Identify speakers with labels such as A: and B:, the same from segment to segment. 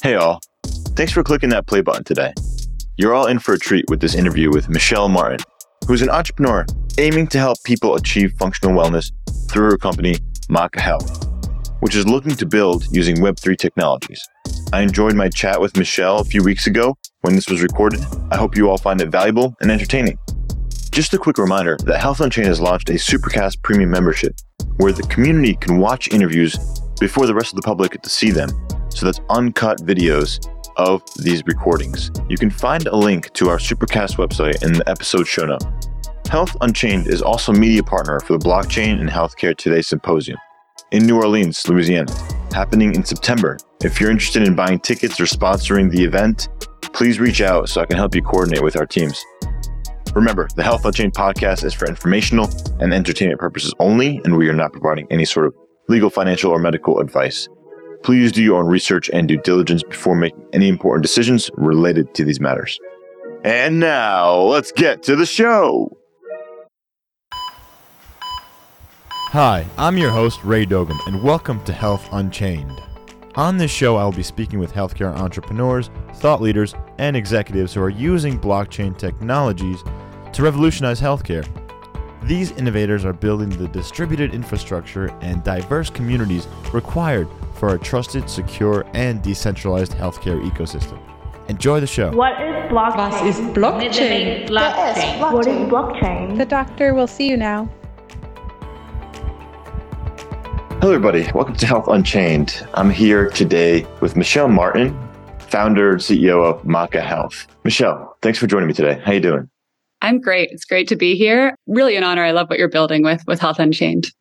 A: Hey, all. Thanks for clicking that play button today. You're all in for a treat with this interview with Michelle Martin, who's an entrepreneur aiming to help people achieve functional wellness through her company, Maca Health, which is looking to build using Web3 technologies. I enjoyed my chat with Michelle a few weeks ago when this was recorded. I hope you all find it valuable and entertaining. Just a quick reminder that Health Unchained has launched a Supercast premium membership where the community can watch interviews before the rest of the public get to see them so that's uncut videos of these recordings. You can find a link to our Supercast website in the episode show note. Health Unchained is also media partner for the Blockchain and Healthcare Today Symposium in New Orleans, Louisiana, happening in September. If you're interested in buying tickets or sponsoring the event, please reach out so I can help you coordinate with our teams. Remember, the Health Unchained podcast is for informational and entertainment purposes only, and we are not providing any sort of legal, financial, or medical advice. Please do your own research and due diligence before making any important decisions related to these matters. And now, let's get to the show.
B: Hi, I'm your host, Ray Dogum, and welcome to Health Unchained. On this show, I will be speaking with healthcare entrepreneurs, thought leaders, and executives who are using blockchain technologies to revolutionize healthcare. These innovators are building the distributed infrastructure and diverse communities required for a trusted, secure, and decentralized healthcare ecosystem. Enjoy the show.
C: What is blockchain?
D: Was ist Blockchain?
E: Blockchain.
C: What is blockchain?
D: The doctor will see you now.
A: Hello, everybody. Welcome to Health Unchained. I'm here today with Michelle Martin, founder and CEO of Maca Health. Michelle, thanks for joining me today. How you doing?
E: I'm great. It's great to be here. Really an honor. I love what you're building with with Health Unchained.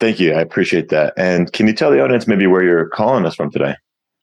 A: Thank you. I appreciate that. And can you tell the audience maybe where you're calling us from today?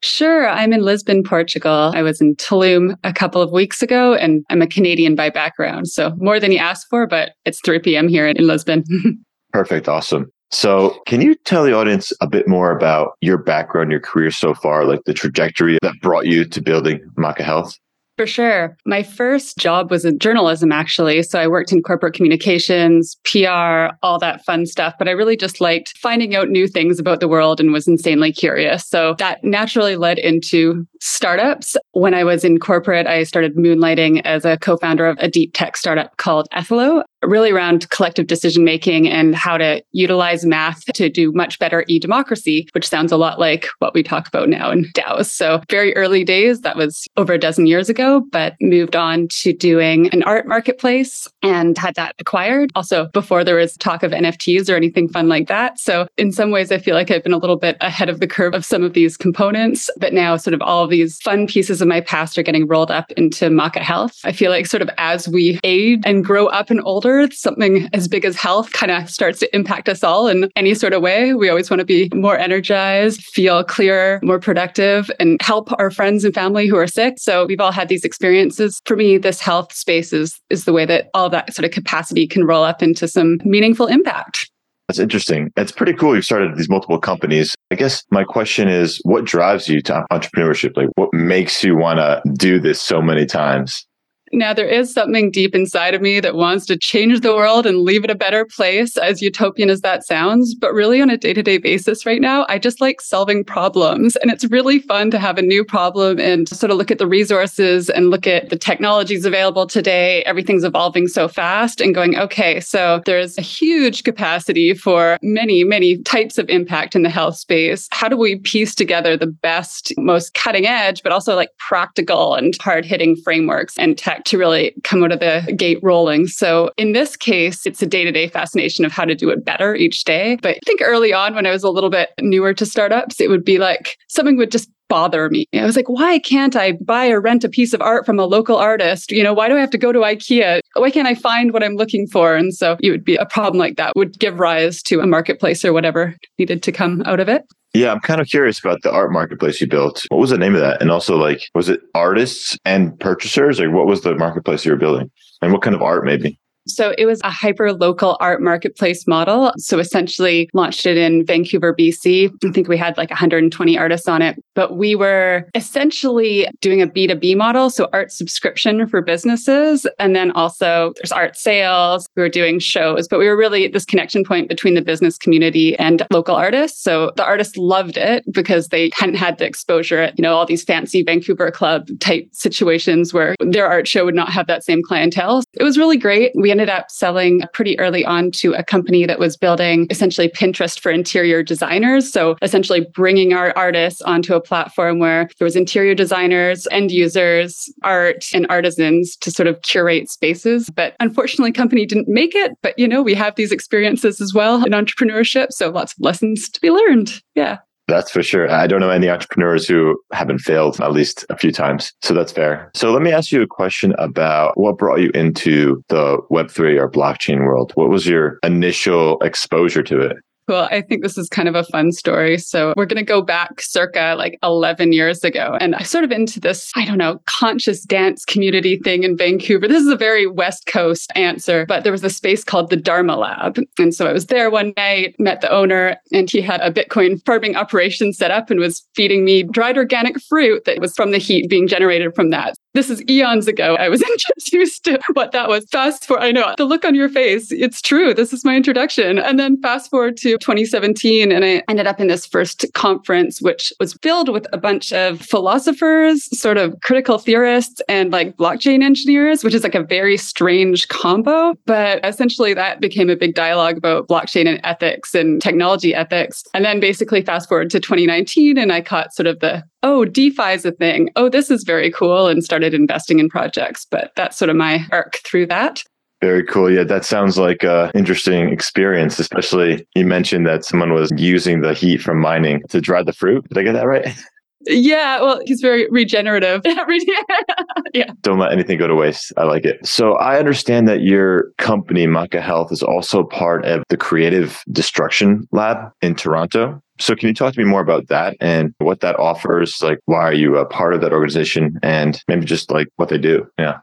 E: Sure. I'm in Lisbon, Portugal. I was in Tulum a couple of weeks ago, and I'm a Canadian by background. So more than you asked for, but it's 3 p.m. here in Lisbon.
A: Perfect. Awesome. So, can you tell the audience a bit more about your background, your career so far, like the trajectory that brought you to building Maca Health?
E: For sure. My first job was in journalism, actually. So I worked in corporate communications, PR, all that fun stuff. But I really just liked finding out new things about the world and was insanely curious. So that naturally led into startups. When I was in corporate, I started moonlighting as a co founder of a deep tech startup called Ethelo really around collective decision making and how to utilize math to do much better e-democracy, which sounds a lot like what we talk about now in DAOs. So very early days, that was over a dozen years ago, but moved on to doing an art marketplace and had that acquired. Also before there was talk of NFTs or anything fun like that. So in some ways, I feel like I've been a little bit ahead of the curve of some of these components, but now sort of all of these fun pieces of my past are getting rolled up into Maca Health. I feel like sort of as we age and grow up and older, something as big as health kind of starts to impact us all in any sort of way. We always want to be more energized, feel clearer, more productive, and help our friends and family who are sick. So we've all had these experiences. For me, this health space is, is the way that all that sort of capacity can roll up into some meaningful impact.
A: That's interesting. It's pretty cool. You've started these multiple companies. I guess my question is what drives you to entrepreneurship? Like, what makes you want to do this so many times?
E: Now, there is something deep inside of me that wants to change the world and leave it a better place, as utopian as that sounds. But really, on a day to day basis right now, I just like solving problems. And it's really fun to have a new problem and sort of look at the resources and look at the technologies available today. Everything's evolving so fast and going, okay, so there's a huge capacity for many, many types of impact in the health space. How do we piece together the best, most cutting edge, but also like practical and hard hitting frameworks and tech? To really come out of the gate rolling. So in this case, it's a day to day fascination of how to do it better each day. But I think early on, when I was a little bit newer to startups, it would be like something would just bother me. I was like, why can't I buy or rent a piece of art from a local artist? You know, why do I have to go to IKEA? Why can't I find what I'm looking for? And so it would be a problem like that would give rise to a marketplace or whatever needed to come out of it.
A: Yeah, I'm kind of curious about the art marketplace you built. What was the name of that? And also, like, was it artists and purchasers, or what was the marketplace you were building? And what kind of art, maybe?
E: So it was a hyper local art marketplace model. So essentially launched it in Vancouver, BC. I think we had like 120 artists on it, but we were essentially doing a B2B model. So art subscription for businesses. And then also there's art sales. We were doing shows, but we were really this connection point between the business community and local artists. So the artists loved it because they hadn't had the exposure at, you know, all these fancy Vancouver club type situations where their art show would not have that same clientele. It was really great. We ended up selling pretty early on to a company that was building essentially Pinterest for interior designers. So essentially bringing our artists onto a platform where there was interior designers, end users, art and artisans to sort of curate spaces. But unfortunately, company didn't make it. But you know, we have these experiences as well in entrepreneurship. So lots of lessons to be learned. Yeah.
A: That's for sure. I don't know any entrepreneurs who haven't failed at least a few times. So that's fair. So let me ask you a question about what brought you into the Web3 or blockchain world. What was your initial exposure to it?
E: Well, I think this is kind of a fun story. So we're going to go back circa like 11 years ago. And I sort of into this, I don't know, conscious dance community thing in Vancouver. This is a very West Coast answer, but there was a space called the Dharma Lab. And so I was there one night, met the owner, and he had a Bitcoin farming operation set up and was feeding me dried organic fruit that was from the heat being generated from that. This is eons ago. I was introduced to what that was. Fast forward, I know the look on your face. It's true. This is my introduction. And then fast forward to 2017, and I ended up in this first conference, which was filled with a bunch of philosophers, sort of critical theorists, and like blockchain engineers, which is like a very strange combo. But essentially, that became a big dialogue about blockchain and ethics and technology ethics. And then basically, fast forward to 2019, and I caught sort of the oh, DeFi is a thing. Oh, this is very cool, and started investing in projects. But that's sort of my arc through that.
A: Very cool. Yeah, that sounds like an interesting experience, especially you mentioned that someone was using the heat from mining to dry the fruit. Did I get that right?
E: Yeah, well, he's very regenerative.
A: yeah. Don't let anything go to waste. I like it. So I understand that your company, Maca Health, is also part of the Creative Destruction Lab in Toronto. So can you talk to me more about that and what that offers? Like, why are you a part of that organization and maybe just like what they do? Yeah.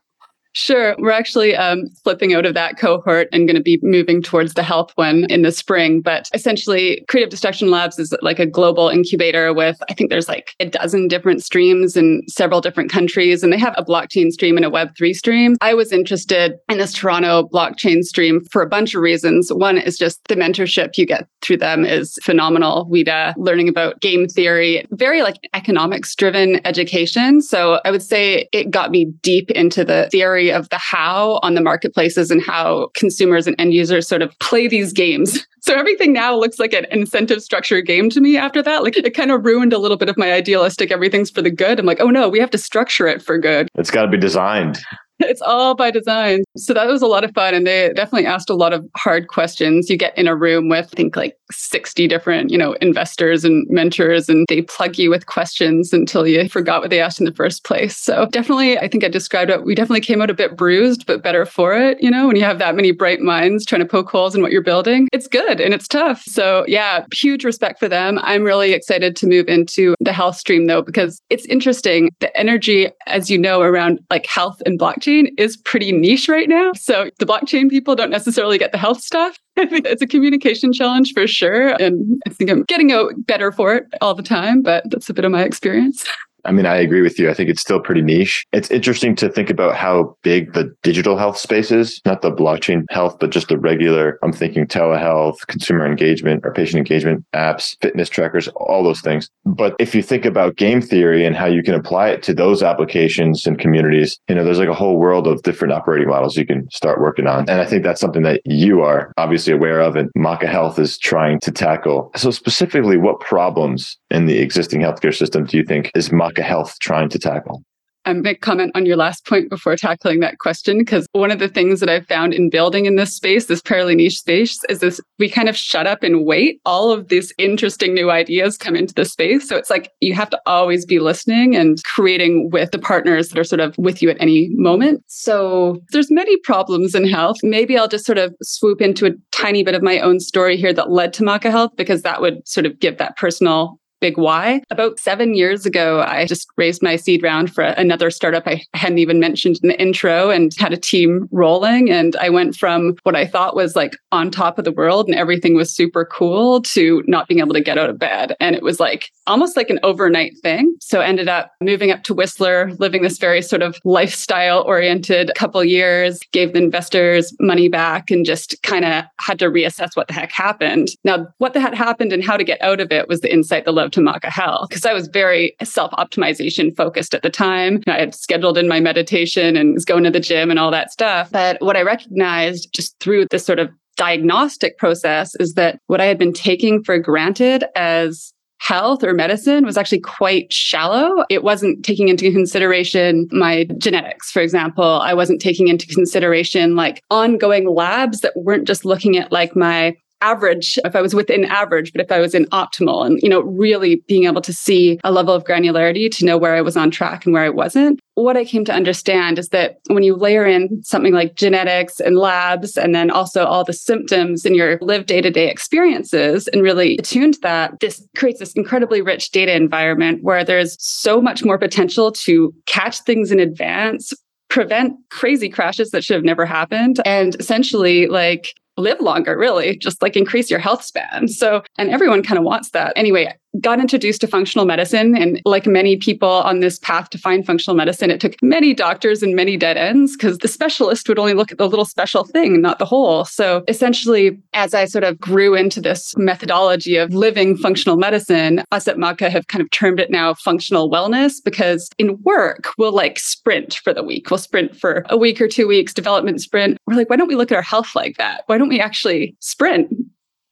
E: Sure. We're actually um, flipping out of that cohort and going to be moving towards the health one in the spring. But essentially, Creative Destruction Labs is like a global incubator with, I think there's like a dozen different streams in several different countries, and they have a blockchain stream and a Web3 stream. I was interested in this Toronto blockchain stream for a bunch of reasons. One is just the mentorship you get through them is phenomenal. We'd uh, learning about game theory, very like economics driven education. So I would say it got me deep into the theory of the how on the marketplaces and how consumers and end users sort of play these games. So everything now looks like an incentive structure game to me after that. Like it kind of ruined a little bit of my idealistic everything's for the good. I'm like, oh no, we have to structure it for good.
A: It's got to be designed.
E: It's all by design. So that was a lot of fun. And they definitely asked a lot of hard questions. You get in a room with, I think, like 60 different, you know, investors and mentors, and they plug you with questions until you forgot what they asked in the first place. So definitely, I think I described it. We definitely came out a bit bruised, but better for it. You know, when you have that many bright minds trying to poke holes in what you're building, it's good and it's tough. So yeah, huge respect for them. I'm really excited to move into the health stream though, because it's interesting. The energy, as you know, around like health and blockchain is pretty niche right now. So the blockchain people don't necessarily get the health stuff. I think it's a communication challenge for sure. And I think I'm getting out better for it all the time, but that's a bit of my experience.
A: I mean, I agree with you. I think it's still pretty niche. It's interesting to think about how big the digital health space is, not the blockchain health, but just the regular, I'm thinking telehealth, consumer engagement or patient engagement apps, fitness trackers, all those things. But if you think about game theory and how you can apply it to those applications and communities, you know, there's like a whole world of different operating models you can start working on. And I think that's something that you are obviously aware of and Maca Health is trying to tackle. So specifically, what problems in the existing healthcare system do you think is Maca Health trying to tackle?
E: I'm going to comment on your last point before tackling that question, because one of the things that I've found in building in this space, this fairly niche space, is this we kind of shut up and wait. All of these interesting new ideas come into the space. So it's like you have to always be listening and creating with the partners that are sort of with you at any moment. So there's many problems in health. Maybe I'll just sort of swoop into a tiny bit of my own story here that led to Maca Health, because that would sort of give that personal big why. About seven years ago, I just raised my seed round for another startup I hadn't even mentioned in the intro and had a team rolling. And I went from what I thought was like on top of the world and everything was super cool to not being able to get out of bed. And it was like almost like an overnight thing. So ended up moving up to Whistler, living this very sort of lifestyle oriented couple years, gave the investors money back and just kind of had to reassess what the heck happened. Now, what the heck happened and how to get out of it was the insight the led to Maca Health because I was very self optimization focused at the time. I had scheduled in my meditation and was going to the gym and all that stuff. But what I recognized just through this sort of diagnostic process is that what I had been taking for granted as health or medicine was actually quite shallow. It wasn't taking into consideration my genetics, for example. I wasn't taking into consideration like ongoing labs that weren't just looking at like my average if I was within average, but if I was in optimal and, you know, really being able to see a level of granularity to know where I was on track and where I wasn't. What I came to understand is that when you layer in something like genetics and labs, and then also all the symptoms in your live day to day experiences and really attuned that, this creates this incredibly rich data environment where there's so much more potential to catch things in advance, prevent crazy crashes that should have never happened and essentially like live longer, really, just like increase your health span. So, and everyone kind of wants that. Anyway, got introduced to functional medicine. And like many people on this path to find functional medicine, it took many doctors and many dead ends because the specialist would only look at the little special thing, not the whole. So essentially, as I sort of grew into this methodology of living functional medicine, us at Maca have kind of termed it now functional wellness because in work, we'll like sprint for the week. We'll sprint for a week or two weeks, development sprint. We're like, why don't we look at our health like that? Why don't we actually sprint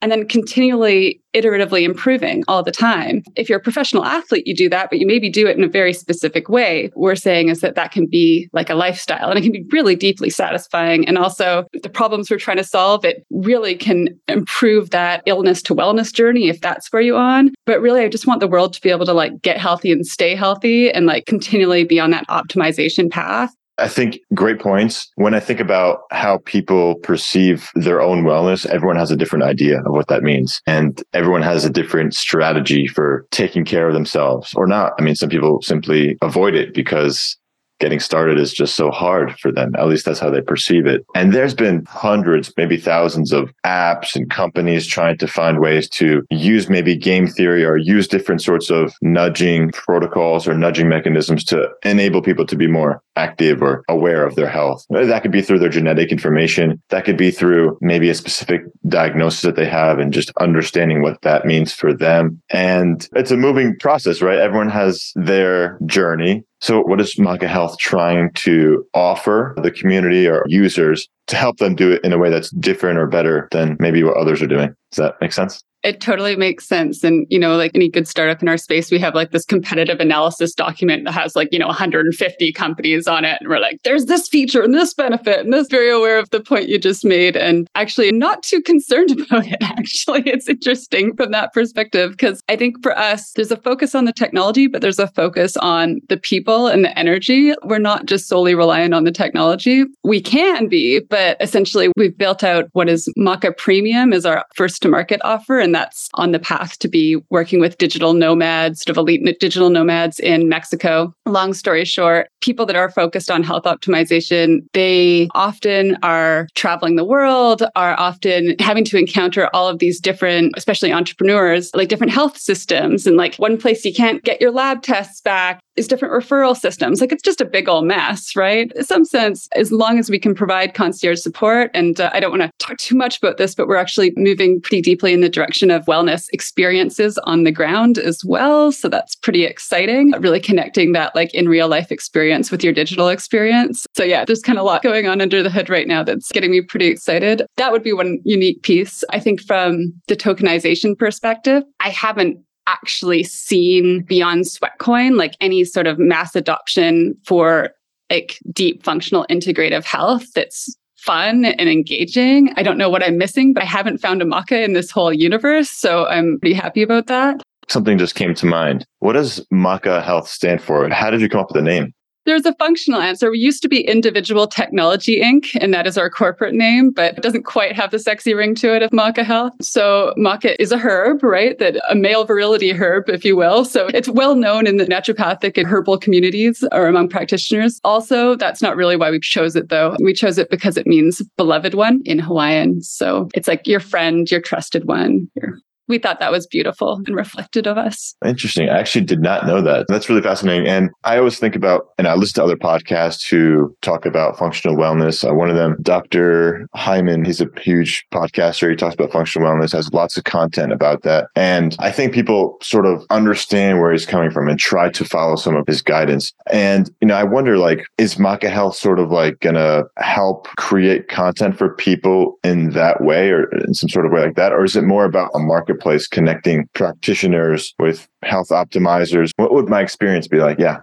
E: and then continually iteratively improving all the time. If you're a professional athlete, you do that, but you maybe do it in a very specific way. We're saying is that that can be like a lifestyle and it can be really deeply satisfying. And also the problems we're trying to solve, it really can improve that illness to wellness journey if that's where you're on. But really, I just want the world to be able to like get healthy and stay healthy and like continually be on that optimization path.
A: I think great points. When I think about how people perceive their own wellness, everyone has a different idea of what that means. And everyone has a different strategy for taking care of themselves or not. I mean, some people simply avoid it because getting started is just so hard for them. At least that's how they perceive it. And there's been hundreds, maybe thousands of apps and companies trying to find ways to use maybe game theory or use different sorts of nudging protocols or nudging mechanisms to enable people to be more active or aware of their health. That could be through their genetic information. That could be through maybe a specific diagnosis that they have and just understanding what that means for them. And it's a moving process, right? Everyone has their journey so what is Maca Health trying to offer the community or users to help them do it in a way that's different or better than maybe what others are doing? Does that make sense?
E: It totally makes sense. And, you know, like any good startup in our space, we have like this competitive analysis document that has like, you know, 150 companies on it. And we're like, there's this feature and this benefit and this very aware of the point you just made. And actually not too concerned about it. Actually, it's interesting from that perspective because I think for us, there's a focus on the technology, but there's a focus on the people and the energy. We're not just solely reliant on the technology. We can be, but essentially we've built out what is Maca Premium is our first to market offer. And and that's on the path to be working with digital nomads, sort of elite digital nomads in Mexico. Long story short, people that are focused on health optimization, they often are traveling the world, are often having to encounter all of these different, especially entrepreneurs, like different health systems. And like one place you can't get your lab tests back is different referral systems. Like it's just a big old mess, right? In some sense, as long as we can provide concierge support, and uh, I don't want to talk too much about this, but we're actually moving pretty deeply in the direction of wellness experiences on the ground as well. So that's pretty exciting, really connecting that like in real life experience with your digital experience. So yeah, there's kind of a lot going on under the hood right now that's getting me pretty excited. That would be one unique piece. I think from the tokenization perspective, I haven't actually seen beyond Sweatcoin, like any sort of mass adoption for like deep functional integrative health that's fun and engaging. I don't know what I'm missing, but I haven't found a maca in this whole universe. So I'm pretty happy about that.
A: Something just came to mind. What does Maca Health stand for? How did you come up with the name?
E: There's a functional answer. We used to be Individual Technology Inc., and that is our corporate name, but it doesn't quite have the sexy ring to it of maca health. So maca is a herb, right? That a male virility herb, if you will. So it's well known in the naturopathic and herbal communities or among practitioners. Also, that's not really why we chose it though. We chose it because it means beloved one in Hawaiian. So it's like your friend, your trusted one, your we thought that was beautiful and reflected of us.
A: Interesting. I actually did not know that. That's really fascinating. And I always think about, and I listen to other podcasts who talk about functional wellness. Uh, one of them, Dr. Hyman, he's a huge podcaster. He talks about functional wellness, has lots of content about that. And I think people sort of understand where he's coming from and try to follow some of his guidance. And, you know, I wonder, like, is Maca Health sort of like going to help create content for people in that way or in some sort of way like that? Or is it more about a market marketplace connecting practitioners with health optimizers. What would my experience be like? Yeah.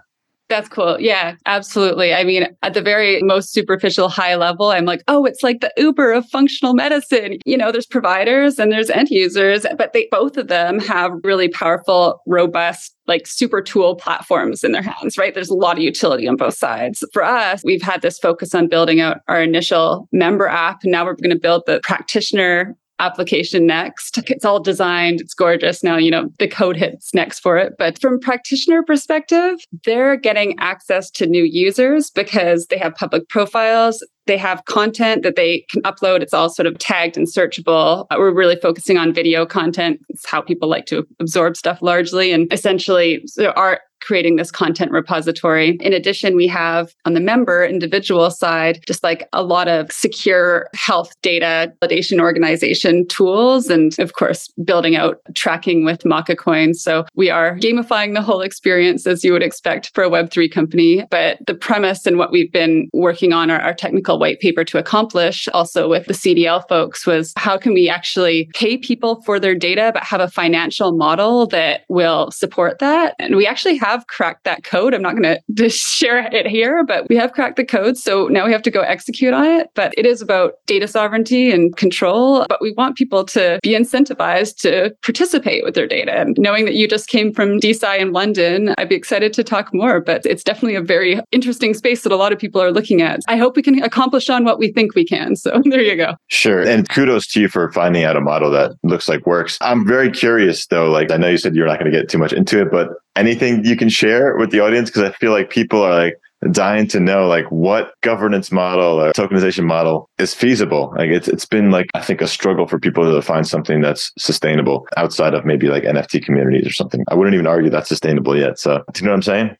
E: That's cool. Yeah, absolutely. I mean, at the very most superficial high level, I'm like, oh, it's like the Uber of functional medicine. You know, there's providers and there's end users, but they both of them have really powerful, robust, like super tool platforms in their hands, right? There's a lot of utility on both sides. For us, we've had this focus on building out our initial member app. And now we're going to build the practitioner application next. It's all designed, it's gorgeous. Now, you know, the code hits next for it. But from practitioner perspective, they're getting access to new users because they have public profiles. They have content that they can upload. It's all sort of tagged and searchable. Uh, we're really focusing on video content. It's how people like to absorb stuff largely. And essentially, so our creating this content repository. In addition, we have on the member individual side, just like a lot of secure health data validation organization tools. And of course, building out tracking with Maca coins. So we are gamifying the whole experience as you would expect for a Web3 company. But the premise and what we've been working on our, our technical white paper to accomplish also with the CDL folks was how can we actually pay people for their data, but have a financial model that will support that? And we actually have have cracked that code. I'm not going to share it here, but we have cracked the code. So now we have to go execute on it. But it is about data sovereignty and control. But we want people to be incentivized to participate with their data. And knowing that you just came from DeSci in London, I'd be excited to talk more. But it's definitely a very interesting space that a lot of people are looking at. I hope we can accomplish on what we think we can. So there you go.
A: Sure. And kudos to you for finding out a model that looks like works. I'm very curious though. Like I know you said you're not going to get too much into it, but anything you can share with the audience? Because I feel like people are like dying to know like what governance model or tokenization model is feasible. Like it's it's been like I think a struggle for people to find something that's sustainable outside of maybe like NFT communities or something. I wouldn't even argue that's sustainable yet. So do you know what I'm saying?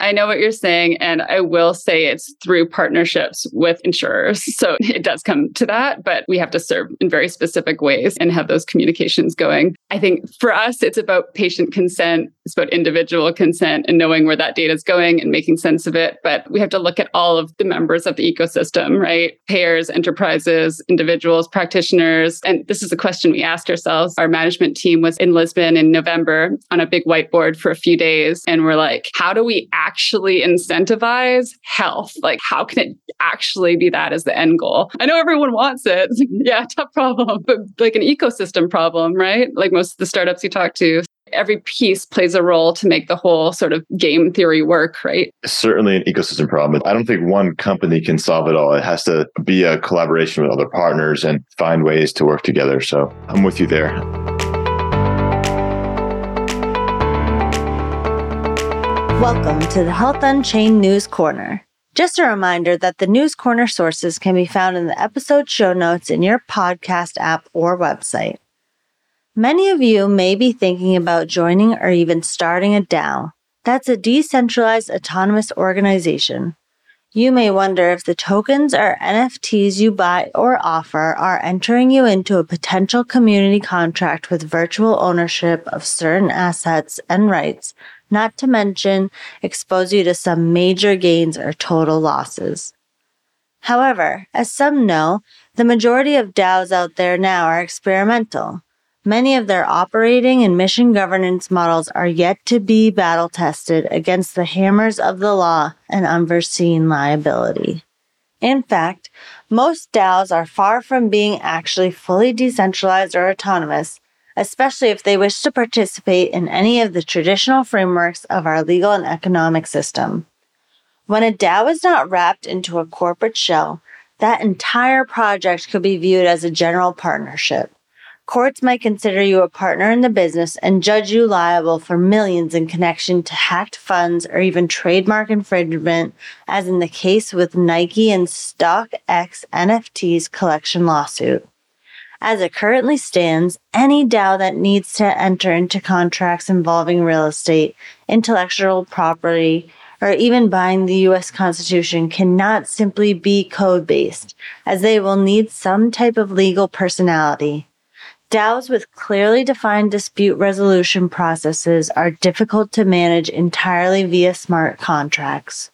E: I know what you're saying. And I will say it's through partnerships with insurers. So it does come to that, but we have to serve in very specific ways and have those communications going. I think for us, it's about patient consent, it's about individual consent and knowing where that data is going and making sense of it. But we have to look at all of the members of the ecosystem, right? Payers, enterprises, individuals, practitioners. And this is a question we asked ourselves. Our management team was in Lisbon in November on a big whiteboard for a few days. And we're like, how do we actually incentivize health? Like, how can it actually be that as the end goal? I know everyone wants it. yeah, tough problem, but like an ecosystem problem, right? Like most of the startups you talk to. Every piece plays a role to make the whole sort of game theory work, right?
A: Certainly an ecosystem problem. I don't think one company can solve it all. It has to be a collaboration with other partners and find ways to work together. So I'm with you there.
C: Welcome to the Health Unchained News Corner. Just a reminder that the News Corner sources can be found in the episode show notes in your podcast app or website. Many of you may be thinking about joining or even starting a DAO. That's a decentralized autonomous organization. You may wonder if the tokens or NFTs you buy or offer are entering you into a potential community contract with virtual ownership of certain assets and rights not to mention expose you to some major gains or total losses. However, as some know, the majority of DAOs out there now are experimental. Many of their operating and mission governance models are yet to be battle tested against the hammers of the law and unforeseen liability. In fact, most DAOs are far from being actually fully decentralized or autonomous, especially if they wish to participate in any of the traditional frameworks of our legal and economic system. When a DAO is not wrapped into a corporate shell, that entire project could be viewed as a general partnership. Courts might consider you a partner in the business and judge you liable for millions in connection to hacked funds or even trademark infringement, as in the case with Nike and StockX NFT's collection lawsuit. As it currently stands, any DAO that needs to enter into contracts involving real estate, intellectual property, or even buying the US Constitution cannot simply be code based, as they will need some type of legal personality. DAOs with clearly defined dispute resolution processes are difficult to manage entirely via smart contracts.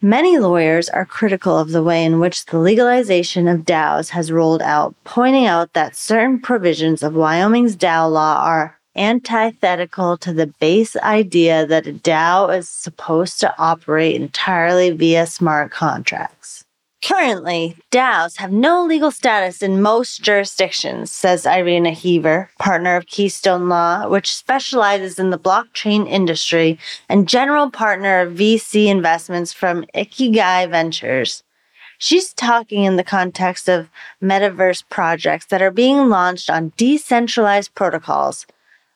C: Many lawyers are critical of the way in which the legalization of DAOs has rolled out, pointing out that certain provisions of Wyoming's DAO law are antithetical to the base idea that a DAO is supposed to operate entirely via smart contracts. Currently, DAOs have no legal status in most jurisdictions, says Irina Heaver, partner of Keystone Law, which specializes in the blockchain industry and general partner of VC investments from Ikigai Ventures. She's talking in the context of metaverse projects that are being launched on decentralized protocols.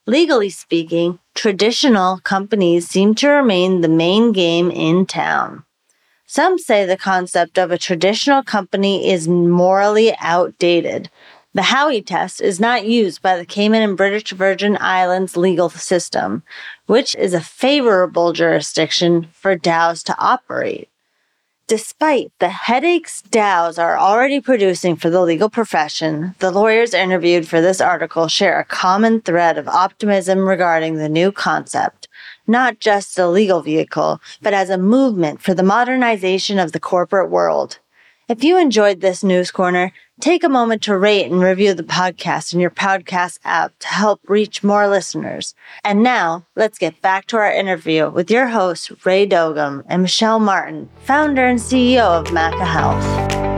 C: Legally speaking, traditional companies seem to remain the main game in town. Some say the concept of a traditional company is morally outdated. The Howey test is not used by the Cayman and British Virgin Islands legal system, which is a favorable jurisdiction for DAOs to operate. Despite the headaches DAOs are already producing for the legal profession, the lawyers interviewed for this article share a common thread of optimism regarding the new concept not just a legal vehicle, but as a movement for the modernization of the corporate world. If you enjoyed this news corner, take a moment to rate and review the podcast in your podcast app to help reach more listeners. And now, let's get back to our interview with your hosts, Ray Dogum and Michelle Martin, founder and CEO of Maca Health.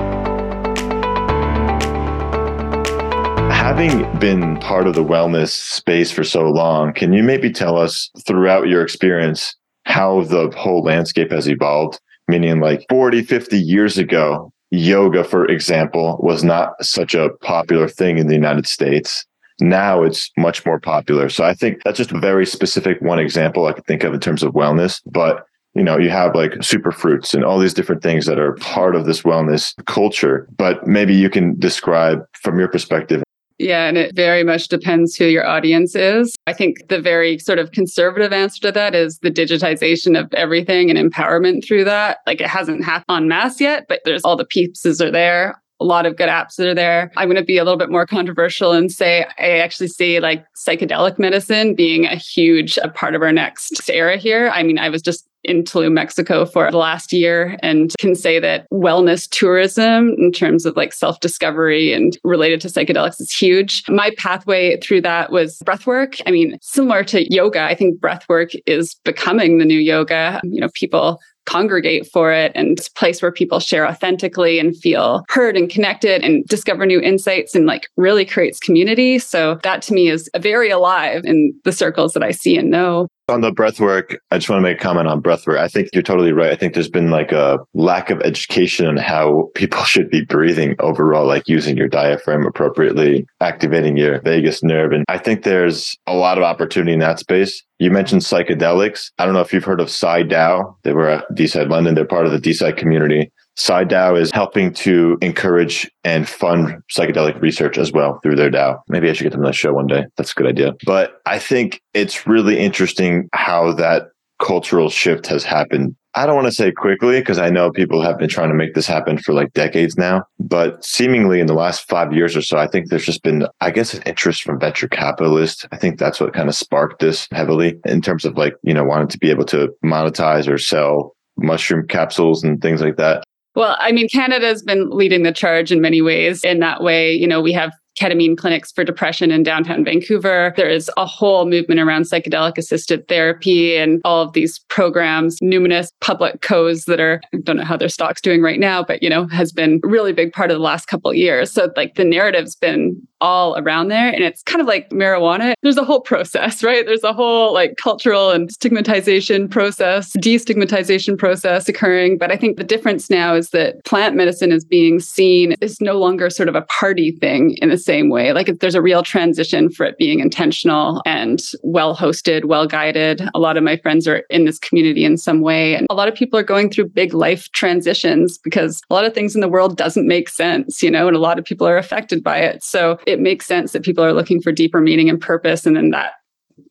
A: Having been part of the wellness space for so long, can you maybe tell us throughout your experience how the whole landscape has evolved? Meaning, like 40, 50 years ago, yoga, for example, was not such a popular thing in the United States. Now it's much more popular. So I think that's just a very specific one example I could think of in terms of wellness. But you know, you have like superfruits and all these different things that are part of this wellness culture. But maybe you can describe from your perspective
E: yeah, and it very much depends who your audience is. I think the very sort of conservative answer to that is the digitization of everything and empowerment through that. Like it hasn't happened en masse yet, but there's all the pieces are there a lot of good apps that are there. I'm going to be a little bit more controversial and say I actually see like psychedelic medicine being a huge part of our next era here. I mean, I was just in Tulum, Mexico for the last year and can say that wellness tourism in terms of like self discovery and related to psychedelics is huge. My pathway through that was breath work. I mean, similar to yoga, I think breath work is becoming the new yoga. You know, people congregate for it and it's a place where people share authentically and feel heard and connected and discover new insights and like really creates community. So that to me is very alive in the circles that I see and know.
A: On the breath work, I just want to make a comment on breath work. I think you're totally right. I think there's been like a lack of education on how people should be breathing overall, like using your diaphragm appropriately, activating your vagus nerve. And I think there's a lot of opportunity in that space. You mentioned psychedelics. I don't know if you've heard of PsyDAO. They were at DeSci London. They're part of the DeSci community. PsyDAO is helping to encourage and fund psychedelic research as well through their DAO. Maybe I should get them on the show one day. That's a good idea. But I think it's really interesting how that cultural shift has happened. I don't want to say quickly because I know people have been trying to make this happen for like decades now. But seemingly in the last five years or so, I think there's just been, I guess, an interest from venture capitalists. I think that's what kind of sparked this heavily in terms of like, you know, wanting to be able to monetize or sell mushroom capsules and things like that.
E: Well, I mean, Canada has been leading the charge in many ways. In that way, you know, we have ketamine clinics for depression in downtown Vancouver. There is a whole movement around psychedelic assisted therapy and all of these programs, Numinus public codes that are, I don't know how their stock's doing right now, but, you know, has been really big part of the last couple years. So like the narrative's been all around there. And it's kind of like marijuana. There's a whole process, right? There's a whole like cultural and stigmatization process, destigmatization process occurring. But I think the difference now is that plant medicine is being seen is no longer sort of a party thing in the same way. Like there's a real transition for it being intentional and well hosted, well guided. A lot of my friends are in this community in some way. And a lot of people are going through big life transitions because a lot of things in the world doesn't make sense, you know, and a lot of people are affected by it. So it makes sense that people are looking for deeper meaning and purpose. And then that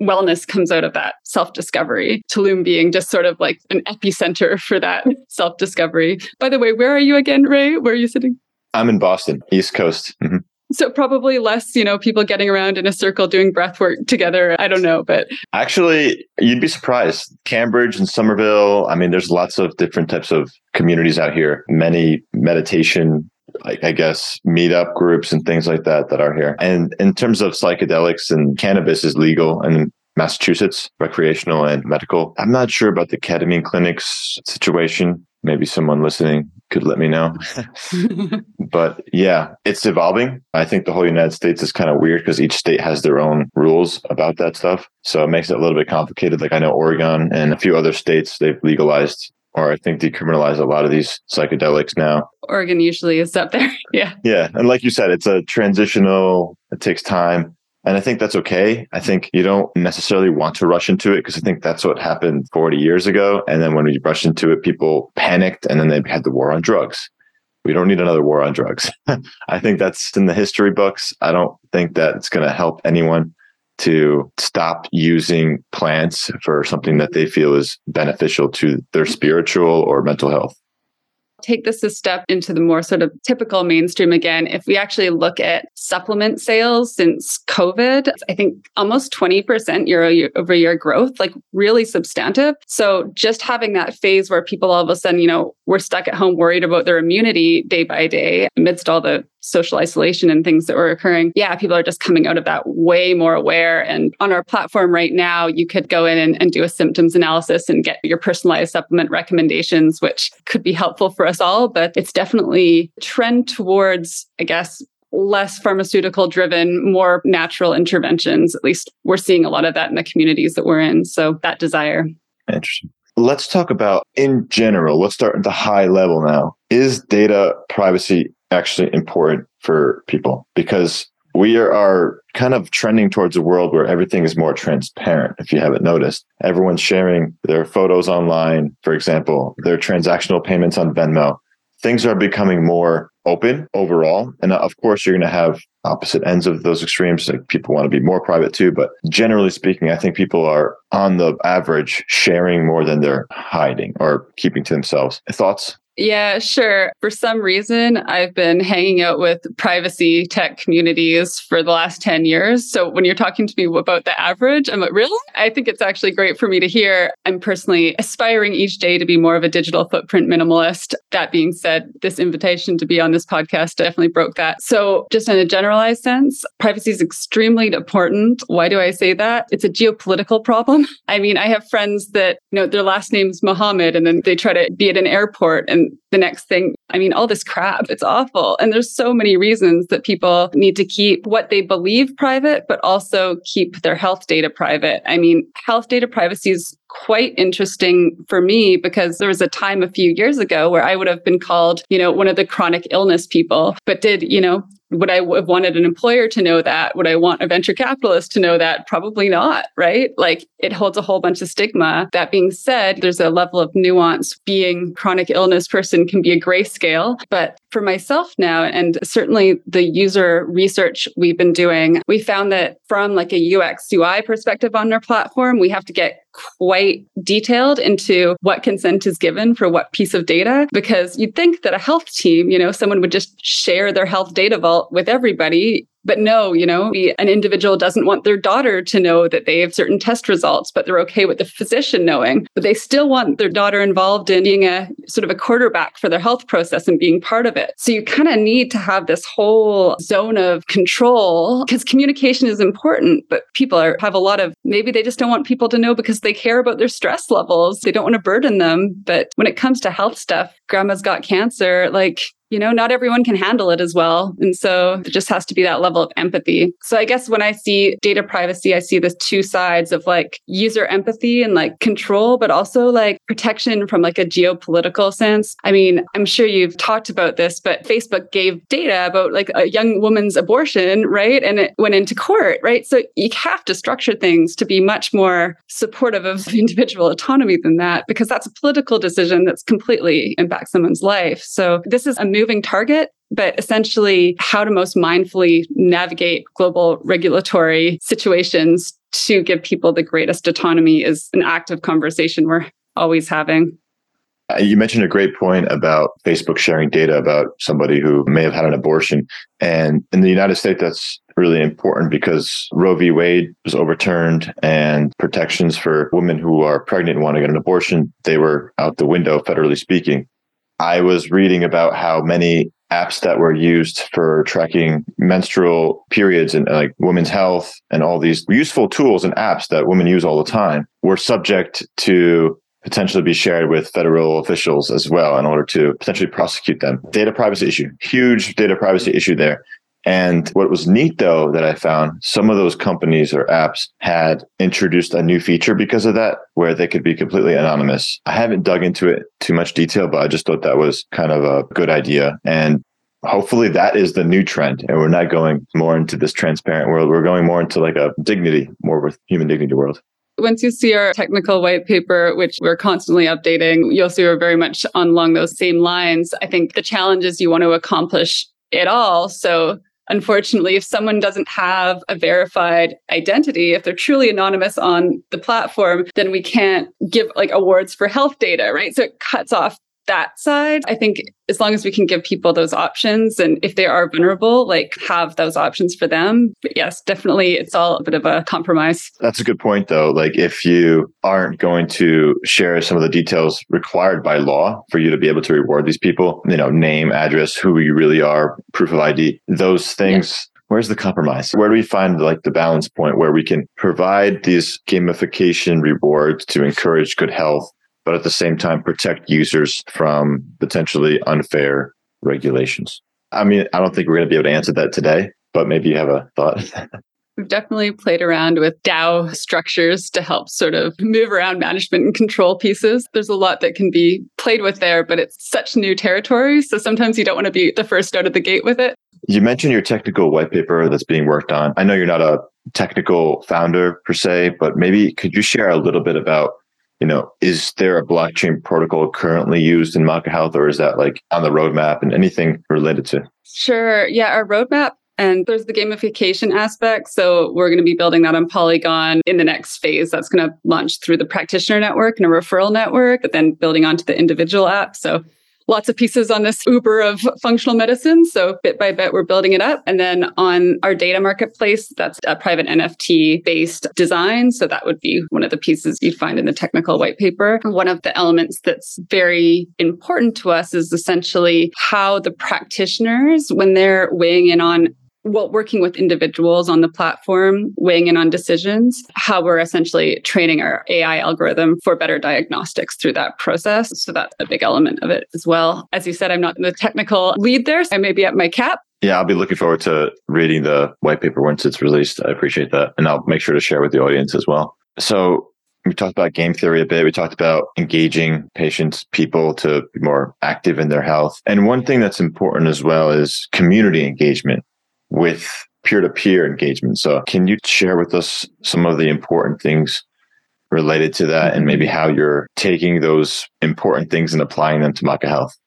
E: wellness comes out of that self discovery. Tulum being just sort of like an epicenter for that self discovery. By the way, where are you again, Ray? Where are you sitting?
A: I'm in Boston, East Coast. Mm-hmm.
E: So probably less, you know, people getting around in a circle doing breath work together. I don't know, but
A: actually, you'd be surprised. Cambridge and Somerville. I mean, there's lots of different types of communities out here. Many meditation, I, I guess, meetup groups and things like that that are here. And in terms of psychedelics and cannabis is legal in Massachusetts, recreational and medical. I'm not sure about the ketamine clinics situation. Maybe someone listening could let me know. but yeah, it's evolving. I think the whole United States is kind of weird because each state has their own rules about that stuff. So it makes it a little bit complicated. Like I know Oregon and a few other states, they've legalized or I think decriminalize a lot of these psychedelics now.
E: Oregon usually is up there. yeah.
A: Yeah. And like you said, it's a transitional, it takes time. And I think that's okay. I think you don't necessarily want to rush into it because I think that's what happened 40 years ago. And then when we rushed into it, people panicked and then they had the war on drugs. We don't need another war on drugs. I think that's in the history books. I don't think that it's going to help anyone to stop using plants for something that they feel is beneficial to their spiritual or mental health
E: take this a step into the more sort of typical mainstream again, if we actually look at supplement sales since COVID, I think almost 20% year over year growth, like really substantive. So just having that phase where people all of a sudden, you know, we're stuck at home worried about their immunity day by day amidst all the social isolation and things that were occurring, yeah, people are just coming out of that way more aware. And on our platform right now, you could go in and, and do a symptoms analysis and get your personalized supplement recommendations, which could be helpful for us all. But it's definitely trend towards, I guess, less pharmaceutical driven, more natural interventions. At least we're seeing a lot of that in the communities that we're in. So that desire.
A: Interesting. Let's talk about in general. Let's start at the high level now. Is data privacy actually important for people because we are, kind of trending towards a world where everything is more transparent. If you haven't noticed, everyone's sharing their photos online, for example, their transactional payments on Venmo. Things are becoming more open overall. And uh, of course, you're going to have opposite ends of those extremes. Like people want to be more private too. But generally speaking, I think people are on the average sharing more than they're hiding or keeping to themselves. Thoughts?
E: Yeah, sure. For some reason, I've been hanging out with privacy tech communities for the last 10 years. So when you're talking to me about the average, I'm like, really? I think it's actually great for me to hear. I'm personally aspiring each day to be more of a digital footprint minimalist. That being said, this invitation to be on this podcast definitely broke that. So just in a generalized sense, privacy is extremely important. Why do I say that? It's a geopolitical problem. I mean, I have friends that, you know, their last name's Mohammed and then they try to be at an airport and the next thing, I mean, all this crap, it's awful. And there's so many reasons that people need to keep what they believe private, but also keep their health data private. I mean, health data privacy is quite interesting for me because there was a time a few years ago where I would have been called, you know, one of the chronic illness people, but did, you know, would I have wanted an employer to know that? Would I want a venture capitalist to know that? Probably not, right? Like it holds a whole bunch of stigma. That being said, there's a level of nuance. Being chronic illness person can be a grayscale, but for myself now, and certainly the user research we've been doing, we found that from like a UX UI perspective on our platform, we have to get quite detailed into what consent is given for what piece of data because you'd think that a health team, you know, someone would just share their health data vault with everybody but no, you know, an individual doesn't want their daughter to know that they have certain test results, but they're okay with the physician knowing. But they still want their daughter involved in being a sort of a quarterback for their health process and being part of it. So you kind of need to have this whole zone of control because communication is important, but people are, have a lot of maybe they just don't want people to know because they care about their stress levels. They don't want to burden them. But when it comes to health stuff, grandma's got cancer, like you know, not everyone can handle it as well. And so it just has to be that level of empathy. So I guess when I see data privacy, I see the two sides of like user empathy and like control, but also like protection from like a geopolitical sense. I mean, I'm sure you've talked about this, but Facebook gave data about like a young woman's abortion, right? And it went into court, right? So you have to structure things to be much more supportive of individual autonomy than that, because that's a political decision that's completely impacts someone's life. So this is a moving target, but essentially how to most mindfully navigate global regulatory situations to give people the greatest autonomy is an active conversation we're always having.
A: Uh, you mentioned a great point about Facebook sharing data about somebody who may have had an abortion. And in the United States, that's really important because Roe v. Wade was overturned and protections for women who are pregnant and want to get an abortion, they were out the window, federally speaking. I was reading about how many apps that were used for tracking menstrual periods and like women's health and all these useful tools and apps that women use all the time were subject to potentially be shared with federal officials as well in order to potentially prosecute them. Data privacy issue, huge data privacy issue there. And what was neat though that I found, some of those companies or apps had introduced a new feature because of that, where they could be completely anonymous. I haven't dug into it too much detail, but I just thought that was kind of a good idea. And hopefully that is the new trend. And we're not going more into this transparent world. We're going more into like a dignity, more with human dignity world.
E: Once you see our technical white paper, which we're constantly updating, you'll see we're very much on along those same lines. I think the challenges you want to accomplish it all. So unfortunately, if someone doesn't have a verified identity, if they're truly anonymous on the platform, then we can't give like awards for health data, right? So it cuts off that side. I think as long as we can give people those options and if they are vulnerable, like have those options for them. But yes, definitely it's all a bit of a compromise.
A: That's a good point though. Like if you aren't going to share some of the details required by law for you to be able to reward these people, you know, name, address, who you really are, proof of ID, those things. Where's the compromise? Where do we find like the balance point where we can provide these gamification rewards to encourage good health but at the same time protect users from potentially unfair regulations? I mean, I don't think we're going to be able to answer that today, but maybe you have a thought.
E: We've definitely played around with DAO structures to help sort of move around management and control pieces. There's a lot that can be played with there, but it's such new territory. So sometimes you don't want to be the first out of the gate with it.
A: You mentioned your technical white paper that's being worked on. I know you're not a technical founder per se, but maybe could you share a little bit about you know, is there a blockchain protocol currently used in Maca Health or is that like on the roadmap and anything related to?
E: Sure. Yeah, our roadmap and there's the gamification aspect. So we're going to be building that on Polygon in the next phase. That's going to launch through the practitioner network and a referral network, but then building onto the individual app. So lots of pieces on this Uber of functional medicine. So bit by bit, we're building it up. And then on our data marketplace, that's a private NFT based design. So that would be one of the pieces you'd find in the technical white paper. One of the elements that's very important to us is essentially how the practitioners, when they're weighing in on well, working with individuals on the platform, weighing in on decisions, how we're essentially training our AI algorithm for better diagnostics through that process. So that's a big element of it as well. As you said, I'm not the technical lead there. So I may be at my cap.
A: Yeah, I'll be looking forward to reading the white paper once it's released. I appreciate that. And I'll make sure to share with the audience as well. So we talked about game theory a bit. We talked about engaging patients, people to be more active in their health. And one thing that's important as well is community engagement with peer to peer engagement. So, can you share with us some of the important things related to that and maybe how you're taking those important things and applying them to Maca Health?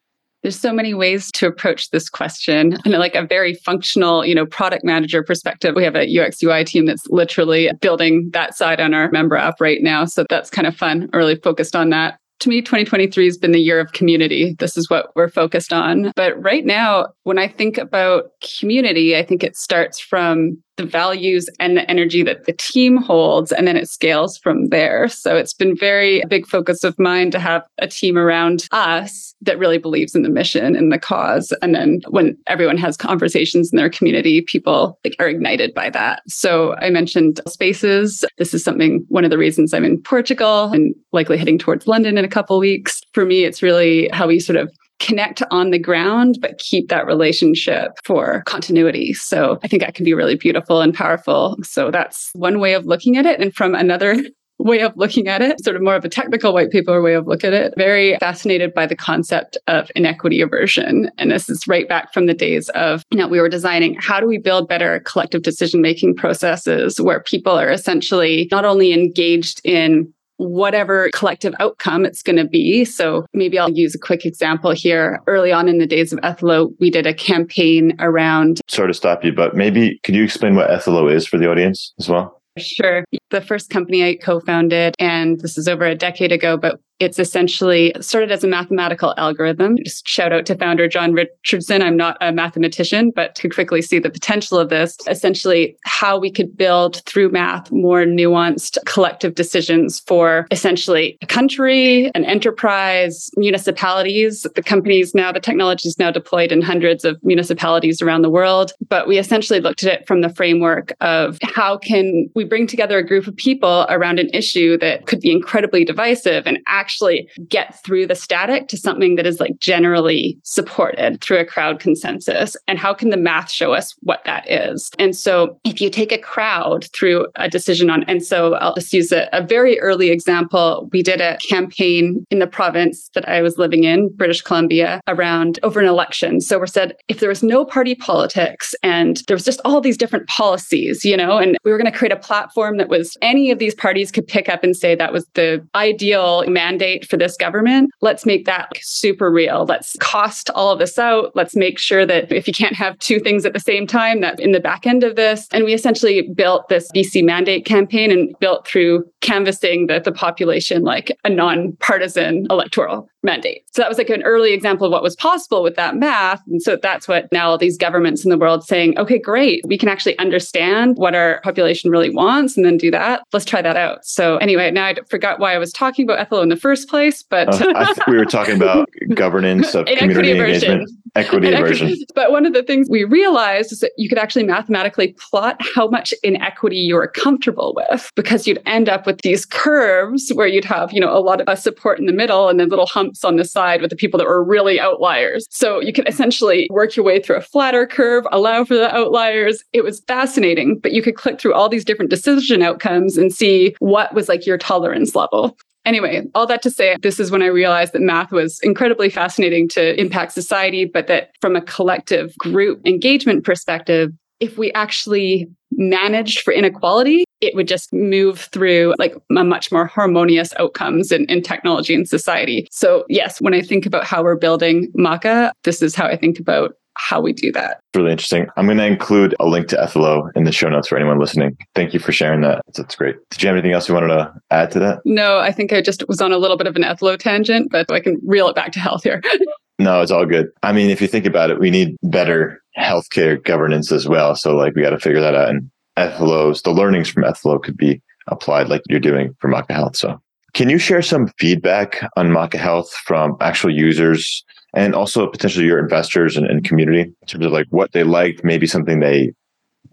E: There's so many ways to approach this question. And like a very functional, you know, product manager perspective, we have a UX UI team that's literally building that side on our member app right now. So that's kind of fun, really focused on that to me, 2023 has been the year of community. This is what we're focused on. But right now, when I think about community, I think it starts from the values and the energy that the team holds, and then it scales from there. So it's been very big focus of mine to have a team around us that really believes in the mission and the cause. And then when everyone has conversations in their community, people like, are ignited by that. So I mentioned spaces. This is something, one of the reasons I'm in Portugal and likely heading towards London in a couple weeks. For me, it's really how we sort of connect on the ground, but keep that relationship for continuity. So I think that can be really beautiful and powerful. So that's one way of looking at it. And from another way of looking at it, sort of more of a technical white paper way of look at it. Very fascinated by the concept of inequity aversion. And this is right back from the days of, you know, we were designing how do we build better collective decision making processes where people are essentially not only engaged in whatever collective outcome it's going to be. So maybe I'll use a quick example here. Early on in the days of Ethelo, we did a campaign around.
A: Sorry to stop you, but maybe could you explain what Ethelo is for the audience as well?
E: Sure. The first company I co founded, and this is over a decade ago, but it's essentially started as a mathematical algorithm. Just shout out to founder John Richardson. I'm not a mathematician, but to quickly see the potential of this, essentially how we could build through math more nuanced collective decisions for essentially a country, an enterprise, municipalities. The companies now, the technology is now deployed in hundreds of municipalities around the world. But we essentially looked at it from the framework of how can we bring together a group of people around an issue that could be incredibly divisive and actually actually get through the static to something that is like generally supported through a crowd consensus? And how can the math show us what that is? And so if you take a crowd through a decision on, and so I'll just use a, a very early example. We did a campaign in the province that I was living in, British Columbia, around over an election. So we said if there was no party politics and there was just all these different policies, you know, and we were going to create a platform that was any of these parties could pick up and say that was the ideal mandate mandate for this government. Let's make that like super real. Let's cost all of this out. Let's make sure that if you can't have two things at the same time, that in the back end of this. And we essentially built this BC mandate campaign and built through canvassing the, the population like a non-partisan electoral mandate. So that was like an early example of what was possible with that math. And so that's what now all these governments in the world saying, okay, great. We can actually understand what our population really wants and then do that. Let's try that out. So anyway, now I forgot why I was talking about Ethelo in the first place, but
A: uh, we were talking about governance of community engagement, equity aversion.
E: But one of the things we realized is that you could actually mathematically plot how much inequity you were comfortable with because you'd end up with these curves where you'd have, you know, a lot of support in the middle and then little humps on the side with the people that were really outliers. So you could essentially work your way through a flatter curve, allow for the outliers. It was fascinating, but you could click through all these different decision outcomes and see what was like your tolerance level. Anyway, all that to say, this is when I realized that math was incredibly fascinating to impact society, but that from a collective group engagement perspective, if we actually managed for inequality, it would just move through like a much more harmonious outcomes in, in technology and society. So yes, when I think about how we're building Maca, this is how I think about how we do that.
A: Really interesting. I'm going to include a link to Ethelo in the show notes for anyone listening. Thank you for sharing that. That's great. Did you have anything else you wanted to add to that?
E: No, I think I just was on a little bit of an Ethelo tangent, but I can reel it back to health here.
A: no, it's all good. I mean, if you think about it, we need better healthcare governance as well. So like we got to figure that out. And Ethelo's, the learnings from Ethelo could be applied like you're doing for Maca Health. So can you share some feedback on Maca Health from actual users and also potentially your investors and, and community in terms of like what they liked, maybe something they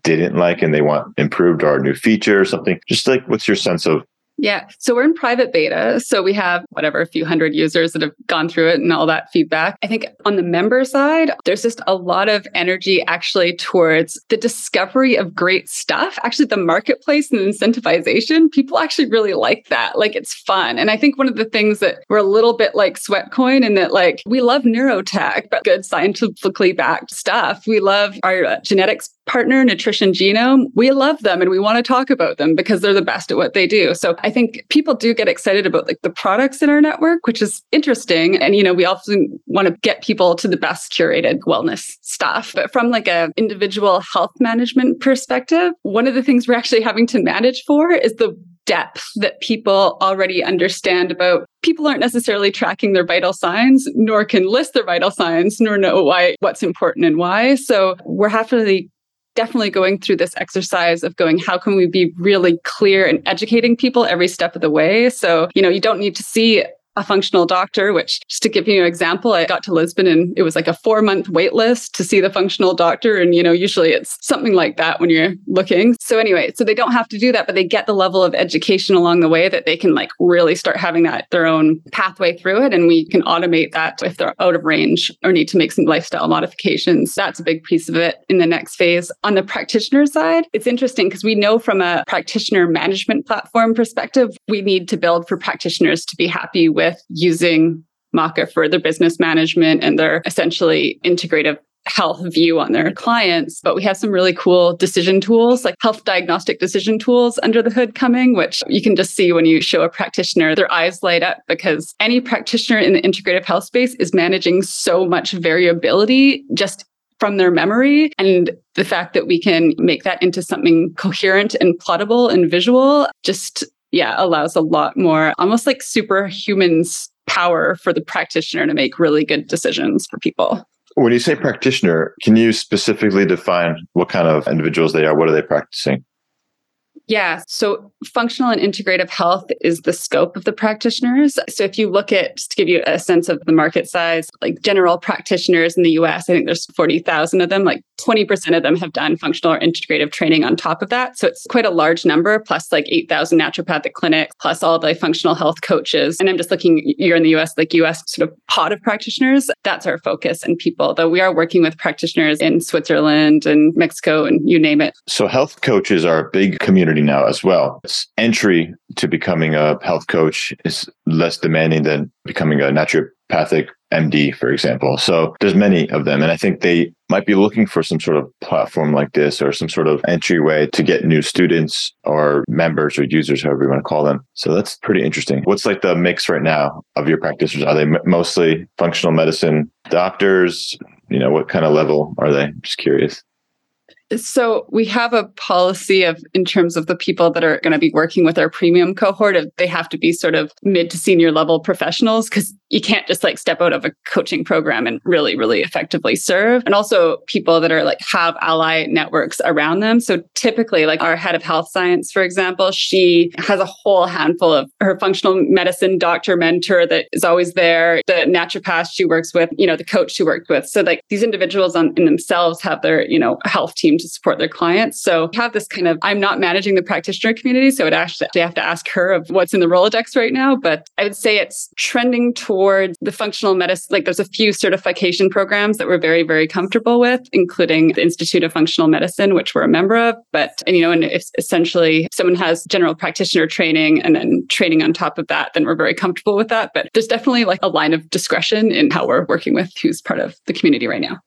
A: didn't like and they want improved or a new feature or something? Just like what's your sense of
E: yeah. So we're in private beta. So we have whatever, a few hundred users that have gone through it and all that feedback. I think on the member side, there's just a lot of energy actually towards the discovery of great stuff. Actually, the marketplace and incentivization, people actually really like that. Like it's fun. And I think one of the things that we're a little bit like Sweatcoin in that like we love neurotech, but good scientifically backed stuff. We love our uh, genetics partner, Nutrition Genome, we love them and we want to talk about them because they're the best at what they do. So I think people do get excited about like the products in our network, which is interesting. And, you know, we often want to get people to the best curated wellness stuff. But from like a individual health management perspective, one of the things we're actually having to manage for is the depth that people already understand about people aren't necessarily tracking their vital signs nor can list their vital signs nor know why what's important and why so we're having to definitely going through this exercise of going, how can we be really clear and educating people every step of the way? So, you know, you don't need to see a functional doctor, which just to give you an example, I got to Lisbon and it was like a four month wait list to see the functional doctor. And, you know, usually it's something like that when you're looking. So anyway, so they don't have to do that, but they get the level of education along the way that they can like really start having that their own pathway through it. And we can automate that if they're out of range or need to make some lifestyle modifications. That's a big piece of it in the next phase. On the practitioner side, it's interesting because we know from a practitioner management platform perspective, we need to build for practitioners to be happy with using Maca for their business management and their essentially integrative health view on their clients. But we have some really cool decision tools, like health diagnostic decision tools under the hood coming, which you can just see when you show a practitioner, their eyes light up because any practitioner in the integrative health space is managing so much variability just from their memory. And the fact that we can make that into something coherent and plottable and visual just, yeah, allows a lot more almost like superhumans power for the practitioner to make really good decisions for people.
A: When you say practitioner, can you specifically define what kind of individuals they are? What are they practicing?
E: Yeah. So functional and integrative health is the scope of the practitioners. So if you look at, just to give you a sense of the market size, like general practitioners in the US, I think there's 40,000 of them, like 20% of them have done functional or integrative training on top of that. So it's quite a large number, plus like 8,000 naturopathic clinics, plus all the functional health coaches. And I'm just looking, you're in the US, like US sort of pot of practitioners. That's our focus and people, though we are working with practitioners in Switzerland and Mexico and you name it.
A: So health coaches are a big community now as well. It's entry to becoming a health coach is less demanding than becoming a naturopathic MD, for example. So there's many of them. And I think they might be looking for some sort of platform like this or some sort of entryway to get new students or members or users, however you want to call them. So that's pretty interesting. What's like the mix right now of your practitioners? Are they mostly functional medicine doctors? You know, what kind of level are they? Just curious.
E: So we have a policy of in terms of the people that are going to be working with our premium cohort of they have to be sort of mid to senior level professionals because you can't just like step out of a coaching program and really really effectively serve. And also people that are like have ally networks around them. So typically like our head of health science for example she has a whole handful of her functional medicine doctor mentor that is always there the naturopath she works with you know the coach she worked with. So like these individuals on, in themselves have their you know health team to support their clients so have this kind of i'm not managing the practitioner community so it actually I have to ask her of what's in the rolodex right now but i would say it's trending towards towards the functional medicine. Like there's a few certification programs that we're very, very comfortable with, including the Institute of Functional Medicine, which we're a member of. But, and, you know, and if essentially someone has general practitioner training and then training on top of that, then we're very comfortable with that. But there's definitely like a line of discretion in how we're working with who's part of the community right now.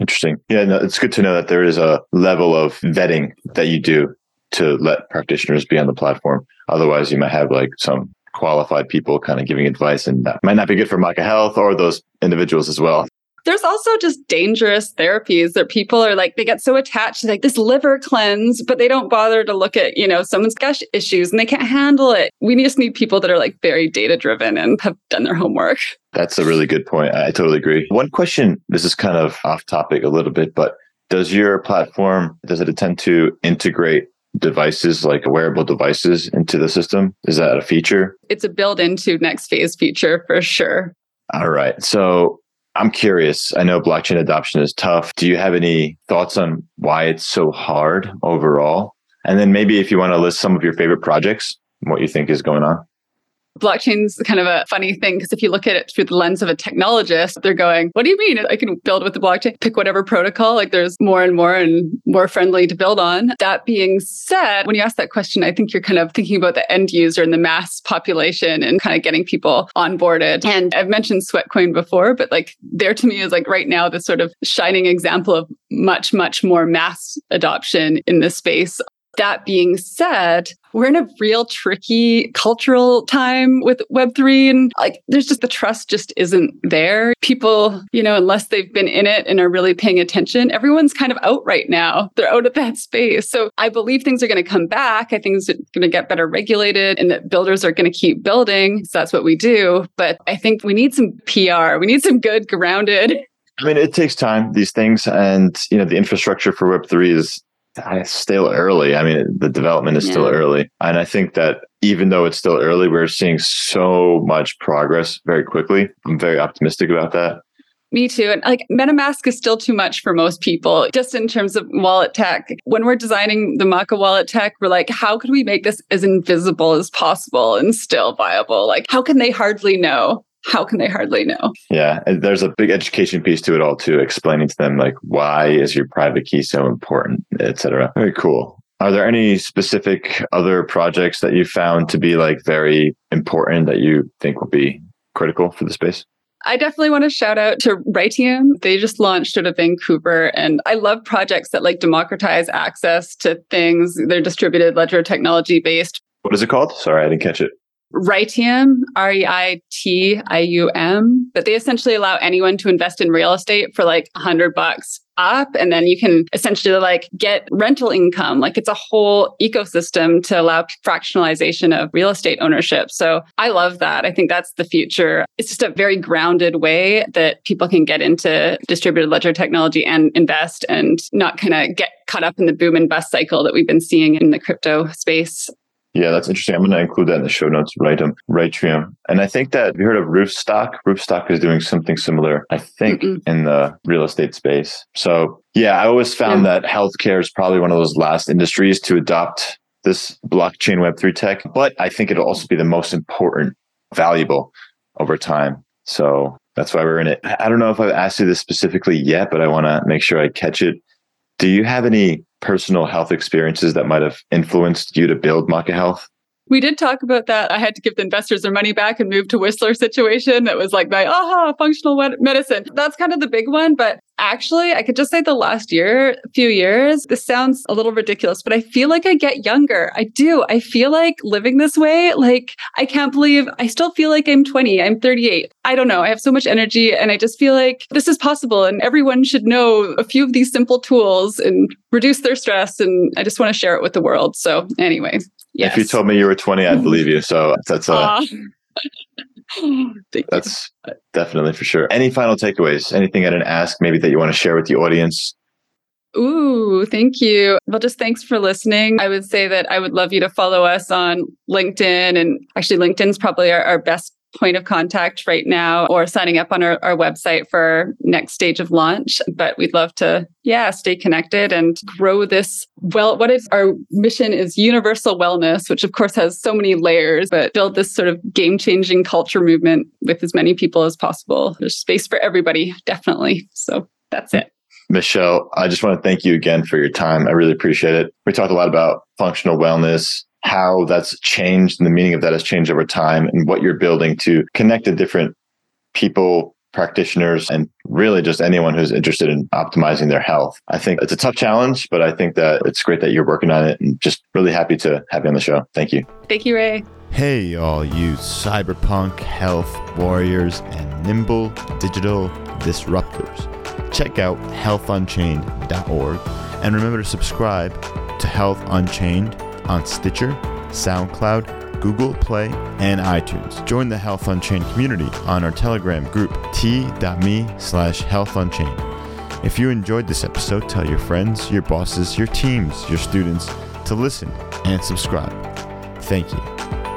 A: Interesting. Yeah, no, it's good to know that there is a level of vetting that you do to let practitioners be on the platform. Otherwise, you might have like some qualified people kind of giving advice and that might not be good for Maca Health or those individuals as well.
E: There's also just dangerous therapies that people are like, they get so attached to like this liver cleanse, but they don't bother to look at, you know, someone's gush issues and they can't handle it. We just need people that are like very data driven and have done their homework.
A: That's a really good point. I totally agree. One question, this is kind of off topic a little bit, but does your platform, does it intend to integrate devices like wearable devices into the system? Is that a feature?
E: It's a built into next phase feature for sure.
A: All right. So I'm curious. I know blockchain adoption is tough. Do you have any thoughts on why it's so hard overall? And then maybe if you want to list some of your favorite projects, what you think is going on
E: blockchain's kind of a funny thing because if you look at it through the lens of a technologist, they're going, What do you mean? I can build with the blockchain, pick whatever protocol. Like there's more and more and more friendly to build on. That being said, when you ask that question, I think you're kind of thinking about the end user and the mass population and kind of getting people onboarded. And I've mentioned Sweatcoin before, but like there to me is like right now the sort of shining example of much, much more mass adoption in this space that being said, we're in a real tricky cultural time with Web3 and like there's just the trust just isn't there. People, you know, unless they've been in it and are really paying attention, everyone's kind of out right now. They're out of that space. So I believe things are going to come back. I think it's going to get better regulated and that builders are going to keep building. So that's what we do. But I think we need some PR. We need some good grounded
A: I mean, it takes time, these things. And, you know, the infrastructure for Web3 is it's still early. I mean, the development is still early. And I think that even though it's still early, we're seeing so much progress very quickly. I'm very optimistic about that.
E: Me too. And like MetaMask is still too much for most people, just in terms of wallet tech. When we're designing the Maca wallet tech, we're like, how could we make this as invisible as possible and still viable? Like, how can they hardly know? How can they hardly know?
A: Yeah. And there's a big education piece to it all too, explaining to them like why is your private key so important, et cetera. Very cool. Are there any specific other projects that you found to be like very important that you think will be critical for the space?
E: I definitely want to shout out to Reitium. They just launched out of Vancouver and I love projects that like democratize access to things. They're distributed ledger technology based.
A: What is it called? Sorry, I didn't catch it.
E: Reitium, R E I T I U M, but they essentially allow anyone to invest in real estate for like a hundred bucks up. And then you can essentially like get rental income. Like it's a whole ecosystem to allow fractionalization of real estate ownership. So I love that. I think that's the future. It's just a very grounded way that people can get into distributed ledger technology and invest and not kind of get caught up in the boom and bust cycle that we've been seeing in the crypto space.
A: Yeah, that's interesting. I'm going to include that in the show notes, right? Um, Ritrium. And I think that you heard of Roofstock? Roofstock is doing something similar, I think,
E: Mm-mm.
A: in the real estate space. So yeah, I always found that healthcare is probably one of those last industries to adopt this blockchain Web3 tech, but I think it'll also be the most important, valuable over time. So that's why we're in it. I I don't know if I've asked you this specifically yet, but I want to make sure I catch it. Do you have any personal health experiences that might have influenced you to build Maca Health?
E: We did talk about that. I had to give the investors their money back and move to Whistler situation. That was like my aha, functional medicine. That's kind of the big one. But actually, I could just say the last year, few years, this sounds a little ridiculous, but I feel like I get younger. I do. I feel like living this way, like I can't believe I still feel like I'm 20. I'm 38. I don't know. I have so much energy and I just feel like this is possible and everyone should know a few of these simple tools and reduce their stress. And I just want to share it with the world. So, anyway. Yes.
A: If you told me you were 20, I'd believe you. So that's uh,
E: Aw. Thank you.
A: that's definitely for sure. Any final takeaways? Anything I didn't ask, maybe that you want to share with the audience?
E: Ooh, thank you. Well, just thanks for listening. I would say that I would love you to follow us on LinkedIn. And actually, LinkedIn's probably our, our best point of contact right now, or signing up on our, our website for next stage of launch. But we'd love to, yeah, stay connected and grow this. Well, what is our mission is universal wellness, which of course has so many layers, but build this sort of game changing culture movement with as many people as possible. There's space for everybody, definitely. So that's it.
A: Michelle, I just want to thank you again for your time. I really appreciate it. We talked a lot about functional wellness, how that's changed and the meaning of that has changed over time, and what you're building to connect to different people, practitioners, and really just anyone who's interested in optimizing their health. I think it's a tough challenge, but I think that it's great that you're working on it and just really happy to have you on the show. Thank you.
E: Thank you, Ray.
B: Hey, all you cyberpunk health warriors and nimble digital disruptors. Check out healthunchained.org and remember to subscribe to Health Unchained on Stitcher, SoundCloud, Google Play, and iTunes. Join the Health Unchained community on our Telegram group t.me slash healthunchained. If you enjoyed this episode, tell your friends, your bosses, your teams, your students to listen and subscribe. Thank you.